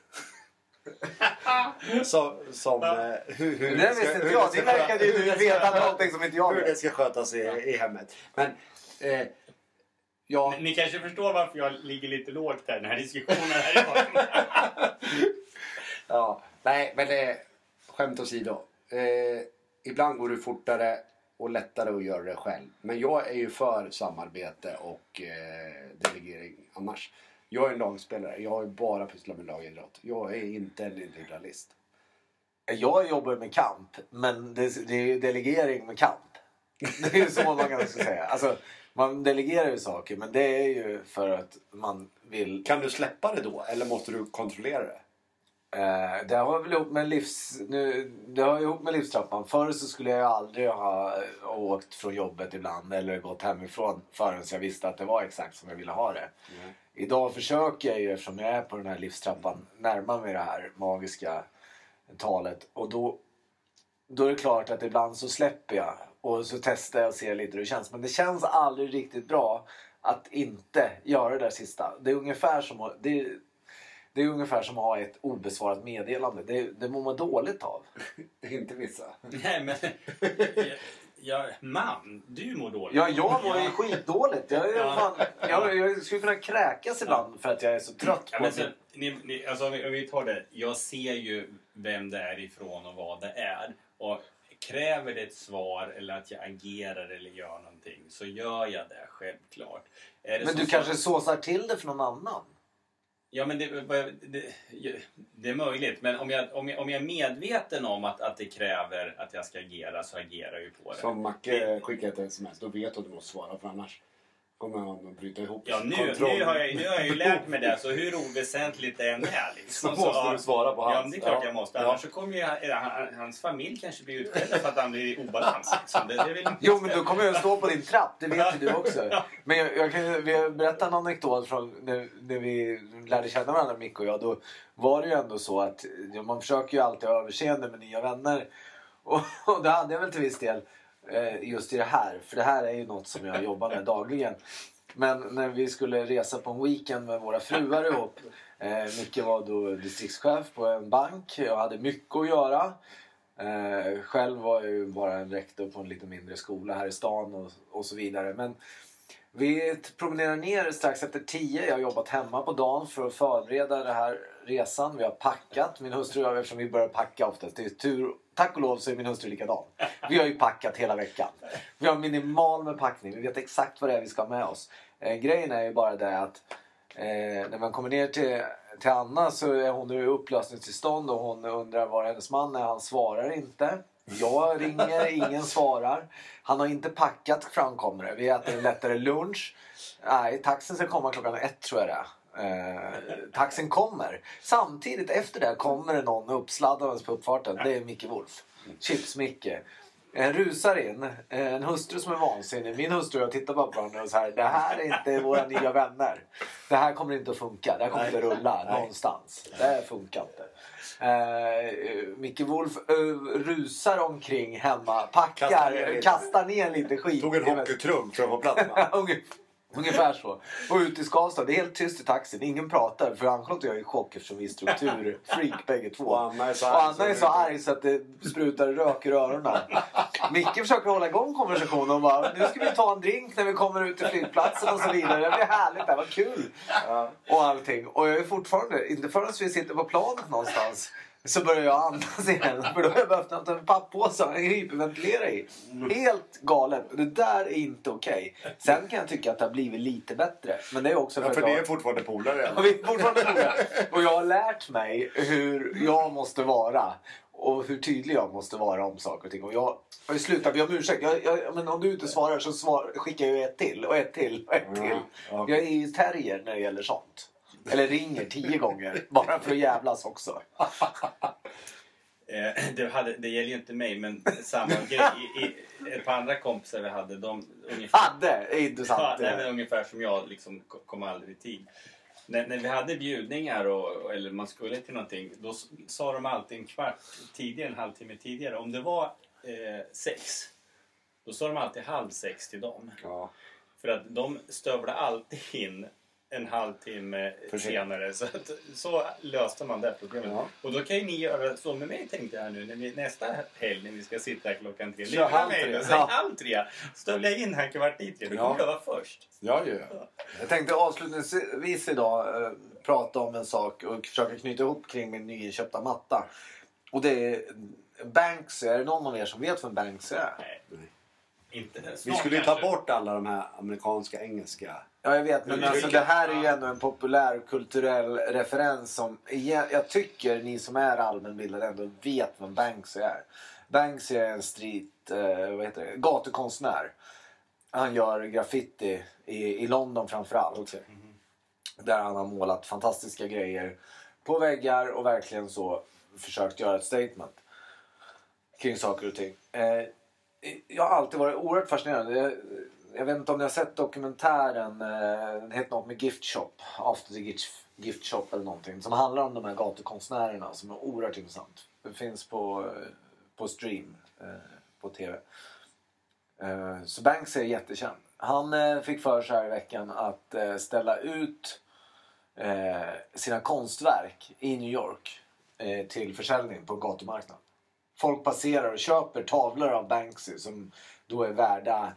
*laughs* som, som, eh, hur, hur Men det visste inte jag. Det verkade ju hur ska veta någonting som inte jag Hur det ska skötas i, i hemmet. Men eh, ja, Ni kanske förstår varför jag ligger lite lågt där i den här diskussionen här *laughs* ja, nej men det, skämt åsido. Eh, ibland går det fortare och lättare att göra det själv. Men jag är ju för samarbete och eh, delegering annars. Jag är en lagspelare. Jag har ju bara pysslat med lagidrott. Jag är inte en individualist. Jag jobbar med kamp, men det, det är ju delegering med kamp. Det är ju så man kan säga. Alltså, man delegerar ju saker, men det är ju för att man vill... Kan du släppa det då? Eller måste du kontrollera det? Eh, det har väl ihop med livs... Nu, det har ihop med livstrappan. Förr så skulle jag aldrig ha eh, åkt från jobbet ibland eller gått hemifrån förrän jag visste att det var exakt som jag ville ha det. Idag försöker jag ju, eftersom jag är på den här livstrappan, närma mig det här magiska talet. Och då, då är det klart att ibland så släpper jag och så testar jag och ser lite hur det känns. Men det känns aldrig riktigt bra att inte göra det där sista. Det är ungefär som att, det är, det är ungefär som att ha ett obesvarat meddelande. Det, det mår man dåligt av. *laughs* Inte vissa. Nej men... Ja, man, du mår dåligt. Ja, jag mår ju skitdåligt. Jag, Ja. fan, jag, jag skulle kunna kräkas ibland för att jag är så trött Ja, på men sen, ni, ni, alltså, om vi- om vi tar det. Jag ser ju vem det är ifrån och vad det är. Och kräver det ett svar eller att jag agerar eller gör någonting så gör jag det självklart. Är det Men så- du kanske såsar till det för någon annan? Ja, men det, det, det är möjligt. Men om jag, om jag, om jag är medveten om att, att det kräver att jag ska agera så agerar jag ju på det. Som Macke skickar ett sms. Då vet du att du måste svara för annars kommer han att bryta ihop. Ja, nu, Kontroll. nu, har jag, nu har jag ju lärt mig det. Så hur oväsentligt det än är. *laughs* Liksom, Så måste du svara på Ja, hans. men det är klart Ja. jag måste. Ja. Annars så kommer ju han- han- hans familj kanske bli utskällda för att han blir i obalans. Liksom. Det, det Jo, men då kommer jag att stå på din trapp. Det vet ju du också. *laughs* Men jag, jag kan vi berätta en anekdot från när, när vi lärde känna varandra, Micke och jag. Då var det ju ändå så att ja, man försöker ju alltid ha överseende med nya vänner. *laughs* Och, och det hade jag väl till viss del Eh, just i det här. För det här är ju något som jag jobbar med dagligen. Men när vi skulle resa på en weekend med våra fruar ihop. Eh, Micke var då distriktschef på en bank och hade mycket att göra. Eh, själv var jag ju bara en rektor på en lite mindre skola här i stan och, och så vidare. Men vi promenerar ner strax efter tio. Jag har jobbat hemma på dagen för att förbereda det här resan. Vi har packat. Min hustru och jag, eftersom vi börjar packa oftast. Det är tur. Tack och lov så är min hustru likadan. Vi har ju packat hela veckan. Vi har minimal med packning. Vi vet exakt vad det är vi ska ha med oss. Eh, grejen är ju bara det att eh, när man kommer ner till, till Anna så är hon i upplösningstillstånd och hon undrar var hennes man är. Han svarar inte. Jag ringer, ingen svarar. Han har inte packat framkommer det. Vi äter en lättare lunch. Nej, taxin ska komma klockan ett tror jag det är. Eh, taxin kommer. Samtidigt efter det kommer det någon uppsladdandes på uppfarten. Det är Micke Wolf. Chips-Micke. En rusar in, en hustru som är vansinnig. Min hustru och jag tittar bara på varandra och så här. Det här är inte våra nya vänner. Det här kommer inte att funka. Det här kommer inte att rulla någonstans. Det här funkar inte. Eh, Micke Wolf eh, rusar omkring hemma, packar, Kastar ner kastar ner lite skit. Tog en hockeytrump för att Ungefär så. Och ut i Skavsta. Det är helt tyst i taxin. Ingen pratar. För Ann-Charlotte och jag är i chock eftersom vi är strukturfreak *laughs* bägge två. Och Anna är så Och Anna är så arg så att det sprutar rök ur öronen. Micke försöker hålla igång konversationen och bara nu ska vi ta en drink när vi kommer ut till flygplatsen och så vidare. Det blir härligt, det var kul. Och allting. Och jag är fortfarande, inte förrän vi sitter på planet någonstans så börjar jag andas igen. För då har jag behövt hämta en pappåse och hyperventilera i. Helt galet. Det där är inte okej. Sen kan jag tycka att det har blivit lite bättre. Men det är också för Ja, att för jag... det är fortfarande polare. Och vi är fortfarande noga. Och jag har lärt mig hur jag måste vara. Och hur tydlig jag måste vara om saker och ting. Och jag har ju slutat be om ursäkt. Jag, jag, men om du inte svarar så svar, skickar jag ett till och ett till och ett Ja, till. ja. Jag är ju terrier när det gäller sånt. Eller ringer tio gånger. Bara för att jävlas också. *laughs* Eh, det, hade, det gäller ju inte mig, men samma grej. I, i, ett par andra kompisar vi hade, de ungefär... Hade! är Ja, intressant. nej, men ungefär som jag, liksom, ko- kom aldrig i tid. När, när vi hade bjudningar och, eller man skulle till någonting, då sa de alltid en kvart tidigare, en halvtimme tidigare. Om det var eh, sex, då sa de alltid halv sex till dem. Ja. För att de stövlade alltid in en halvtimme senare. Så, att, så löste man det problemet. Ja. Och då kan ju ni göra så med mig tänkte jag nu när vi, nästa helg när vi ska sitta här klockan tre. Kör halv mig tre. säg Ja. halv tre. Stövlar jag in här kvart i tre. Då kommer Ja. vara först. Ja, ju. Jag tänkte avslutningsvis idag eh, prata om en sak och försöka knyta ihop kring min nyinköpta matta. Och det är Banksy. Är det någon av er som vet vem Banksy är? Nej. Inte. Vi Snart skulle ju ta kanske. bort alla de här amerikanska engelska. Ja, jag vet. Men alltså, det här är ju ändå en populär kulturell referens som igen- jag tycker ni som är allmänbildade ändå vet vem Banksy är. Banksy är en street, eh, vad heter det, gatukonstnär. Han gör graffiti i, i London framförallt. Där han har målat fantastiska grejer på väggar och verkligen så försökt göra ett statement kring saker och ting. Eh, jag har alltid varit oerhört fascinerad. Jag, jag vet inte om ni har sett dokumentären. Eh, den heter något med Gift Shop. After the Gift, Gift Shop eller någonting. Som handlar om de här gatukonstnärerna som är oerhört intressant. Det finns på, eh, på stream eh, på tv. Så Banks är jättekänd. Han fick för sig här i veckan att ställa ut sina konstverk i New York till försäljning på gatumarknaden. Folk passerar och köper tavlor av Banksy som då är värda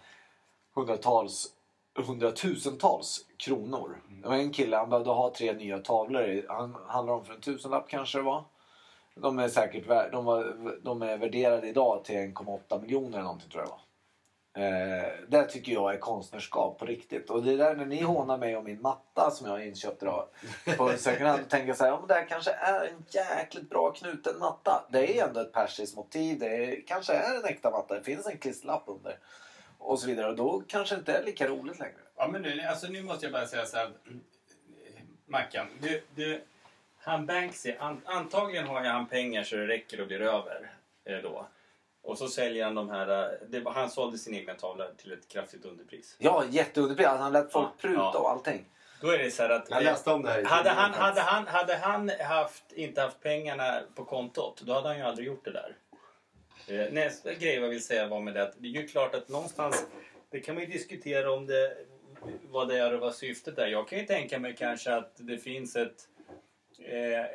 hundratals, hundratusentals kronor. Det var en kille, han behövde ha tre nya tavlor. Han handlade om för en tusenlapp kanske det var. De är säkert de, var, de är värderade idag till 1,8 miljoner eller någonting tror jag var. Eh, det tycker jag är konstnärskap på riktigt. Och det är där när ni hånar mig om min matta som jag har inköpt idag på *laughs* second hand. Då tänker jag så här, ja, men det här kanske är en jäkligt bra knuten matta. Det är ändå ett persiskt motiv. Det är, kanske är en äkta matta. Det finns en klisterlapp under. Och så vidare. Och då kanske det inte är lika roligt längre. Ja, men nu, alltså, nu måste jag bara säga så här. Mackan, du, du, han Banksy, an, antagligen har han pengar så det räcker och blir över eh, då. Och så säljer han de här, eh, det, han sålde sin egna tavla till ett kraftigt underpris. Ja, jätteunderpris. Han lät folk Ja, pruta ja. och allting. Då är det så här att... Jag läste om det här Hade han, hade han, hade han haft, inte haft pengarna på kontot, då hade han ju aldrig gjort det där. Eh, Nästa grej jag vill säga var med det att det är ju klart att någonstans, det kan man ju diskutera om det, vad det är och vad syftet är. Jag kan ju tänka mig kanske att det finns ett, eh,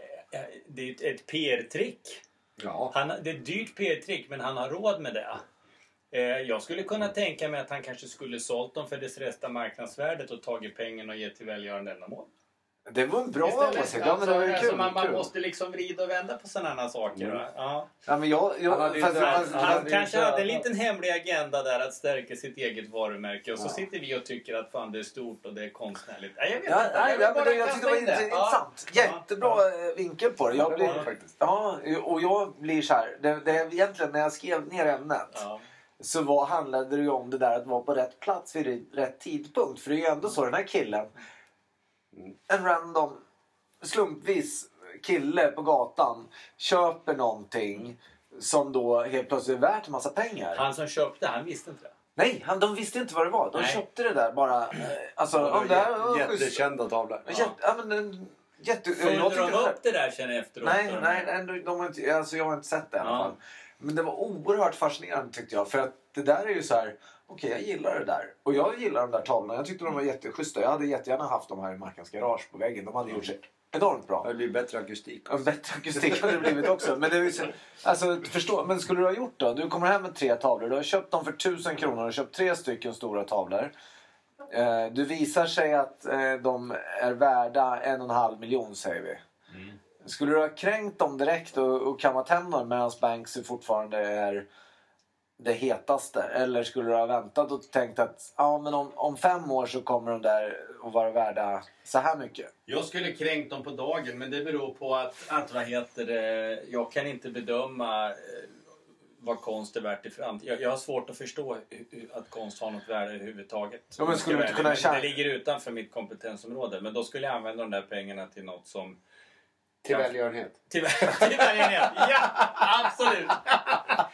det är ett PR-trick. Ja. Han, det är ett dyrt PR-trick men han har råd med det. Eh, jag skulle kunna tänka mig att han kanske skulle sålt dem för dess rätta marknadsvärdet och tagit pengarna och gett till välgörande ändamål. Det var en bra åsikt. Ja, men det var ju alltså, kul. man, måste liksom vrida och vända på sådana saker. Mm. Va? Ja. Ja, men jag, jag, Han fast- kanske hade en liten hemlig agenda där att stärka sitt eget varumärke och så Ja. sitter vi och tycker att fan det är stort och det är konstnärligt. Nej, jag vet Ja, inte. nej, Jag men jag tyckte det var in det. intressant. Ja. Jättebra Ja. eh, vinkel på det. Ja, Jag blir, ja, och jag blir så här. Det, det, egentligen när jag skrev ner ämnet Ja. så var, handlade det ju om det där att vara på rätt plats vid rätt tidpunkt. För det är ju ändå så den här killen. En random slumpvis kille på gatan köper någonting som då helt plötsligt är värt en massa pengar. Han som köpte, han visste inte det. Nej, han, de visste inte vad det var. De Nej. köpte det där bara. eh, Alltså, Det ja, var det här var. Jättekända tavlor. Jätte, ja, men, en jätte, Följde jag de upp det där sen efteråt? Nej, nej, nej de, de har inte, alltså jag har inte sett det i alla Ja. fall. Men det var oerhört fascinerande tyckte jag. För att det där är ju så här, okej jag gillar det där. Och jag gillar de där tavlorna. Jag tyckte de var jätteschyssta. Jag hade jättegärna haft dem här i Mackans garage på väggen. De hade gjort sig enormt bra. Det blir bättre akustik. Ja, bättre akustik hade det blivit också. Men, det är så, alltså, förstå, men skulle du ha gjort då? Du kommer hem med tre tavlor. Du har köpt dem för tusen kronor. Du har köpt tre stycken stora tavlor. Eh, du visar sig att eh, de är värda en och en halv miljon säger vi. Mm. Skulle du ha kränkt dem direkt och, och kammat hem dem medan Banksy fortfarande är det hetaste? Eller skulle du ha väntat och tänkt att ja, men om, om fem år så kommer de där att vara värda så här mycket? Jag skulle kränkt dem på dagen men det beror på att, att vad heter det, jag kan inte bedöma eh, vad konst är värt i framtiden. Jag, jag har svårt att förstå att konst har något värde överhuvudtaget. Ja, men skulle inte kunna tjäna- Det ligger utanför mitt kompetensområde. Men då skulle jag använda de där pengarna till något som... Till välgörenhet. Till, *laughs* till välgörenhet. Ja, absolut! *laughs*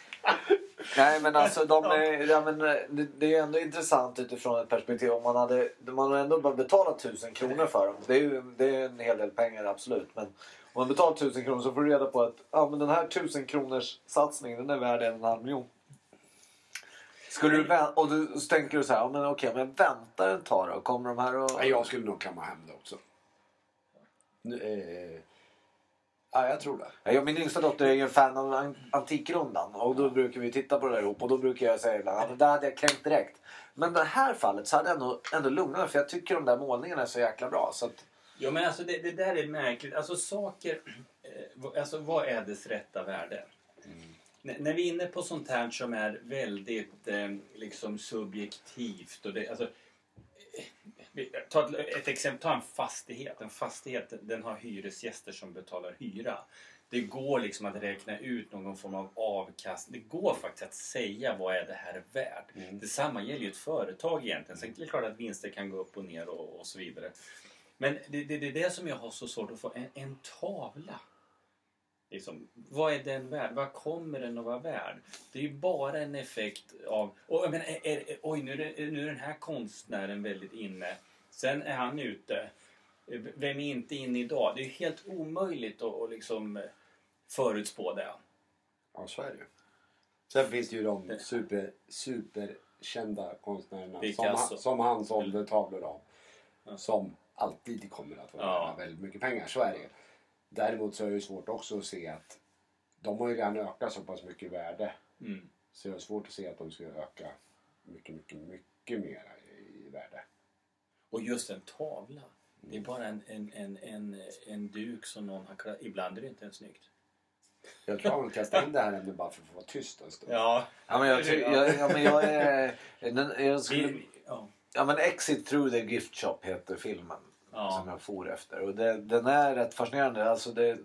Nej men alltså de är, ja, men, eh, det, är ändå intressant utifrån ett perspektiv om man hade man har ändå bara betalat tusen kronor för dem. Det är ju det är en hel del pengar absolut. Men om man betalar tusen kronor så får du reda på att ja, men den här tusen kronors satsningen den är värd en halv miljon. Skulle du vä- och du, så tänker du så här, ja, men okej men vänta ett tag då. Kommer de här och... Ja, jag skulle nog kamma hem det också. Nu, eh, ja, jag tror det. Ja, jag, min yngsta dotter är ju en fan av an- Antikrundan och då brukar vi titta på det där ihop och då brukar jag säga ibland att det där hade jag kränkt direkt. Men det här fallet så hade jag ändå, ändå lugnat mig för jag tycker de där målningarna är så jäkla bra. Så att, Jo men alltså det, det där är märkligt. Alltså saker, eh, alltså vad är dess rätta värde? N- när vi är inne på sånt här som är väldigt eh, liksom subjektivt och det, alltså, eh, ta ett, ett exempel, ta en fastighet. En fastighet den har hyresgäster som betalar hyra. Det går liksom att räkna ut någon form av avkastning. Det går faktiskt att säga vad är det här värt. Mm. Detsamma gäller ju ett företag egentligen. Sen är det klart att vinster kan gå upp och ner och, och så vidare. Men det, det, det är det som jag har så svårt att få. En, en tavla. Liksom, vad är den värd? Vad kommer den att vara värd? Det är ju bara en effekt av... Och, menar, är, är, oj, nu är, nu är den här konstnären väldigt inne. Sen är han ute. Vem är inte inne idag? Det är helt omöjligt att, att liksom eh, förutspå det. Ja, så är det ju. Sen finns det ju de super, superkända konstnärerna som, han- som han sålde tavlor av. Ja. Som alltid kommer att vara Ja. väldigt mycket pengar. Så är det ju. Däremot så är det svårt också att se att de har ju redan ökat så pass mycket värde. Mm. Så det är svårt att se att de ska öka mycket, mycket, mycket mer i värde. Och just en tavla. Det är bara en, en, en, en, en duk som någon har klarat. Ibland är det inte ens snyggt. Jag tror att kasta in det här ämnet bara för att få vara tyst en stund. Ja, ja, men jag, jag, ja, men jag är... *laughs* Den, jag skulle, ja. ja, men Exit through the gift shop heter filmen. Ja. Som jag for efter. Och det, den är rätt fascinerande. Alltså det,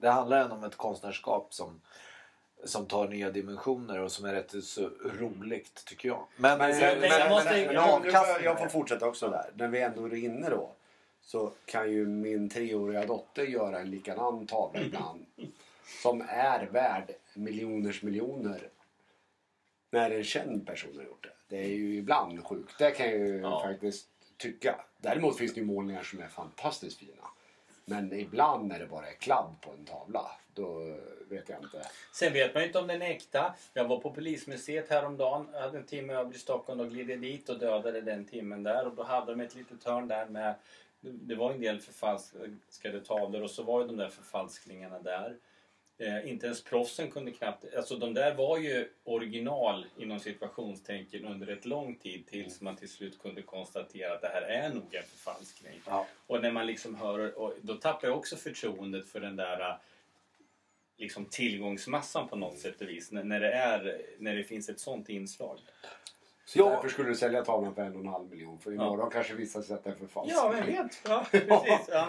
det handlar ändå om ett konstnärskap som, som tar nya dimensioner och som är rätt så roligt tycker jag. Men, Men, men, men måste- men, jag- jag, jag får fortsätta också där. När vi ändå är inne då. Så kan ju min treåriga dotter göra en likadan tavla ibland. Som är värd miljoners miljoner. När en känd person har gjort det. Det är ju ibland sjukt. Det kan jag ju Ja. faktiskt tycka. Däremot finns det ju målningar som är fantastiskt fina. Men ibland när det bara är kladd på en tavla. Då vet jag inte. Sen vet man ju inte om den är äkta. Jag var på polismuseet häromdagen, Jag hade en timme över i Stockholm och gled dit och dödade den timmen där. Och då hade de ett litet hörn där med... Det var en del förfalskade tavlor och så var ju de där förfalskningarna där. Eh, inte ens proffsen kunde knappt... Alltså de där var ju original inom situationstänken under ett lång tid tills man till slut kunde konstatera att det här är nog en förfalskning. Ja. Och när man liksom hör... Och då tappar jag också förtroendet för den där liksom tillgångsmassan på något sätt och vis. När, när, det, är, när det finns ett sånt inslag. Så Ja. därför skulle du sälja tavlan för en och en halv miljon. För imorgon kanske visar sig att det är förfalskat. Ja, vem vet? Ja, *laughs* precis. Ja.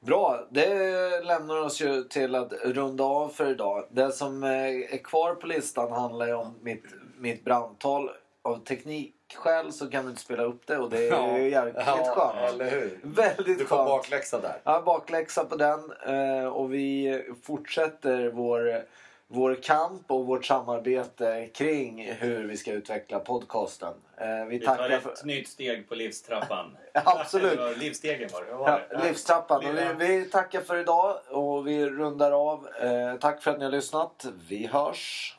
Bra, det lämnar oss ju till att runda av för idag. Det som eh, är kvar på listan handlar ju om mitt, mitt brandtal. Av teknikskäl så kan vi inte spela upp det och det är ju jävligt skönt. eller hur? Väldigt Du får skönt. bakläxa där. Ja, bakläxa på den. Eh, och vi fortsätter vår, vår kamp och vårt samarbete kring hur vi ska utveckla podcasten. Eh, vi Vi tar ett för... nytt steg på livstrappan. *laughs* Absolut. Det var livsstegen var det. Ja, det? livstrappan. Lilla- vi, vi tackar för idag och vi rundar av. Eh, tack för att ni har lyssnat. Vi hörs.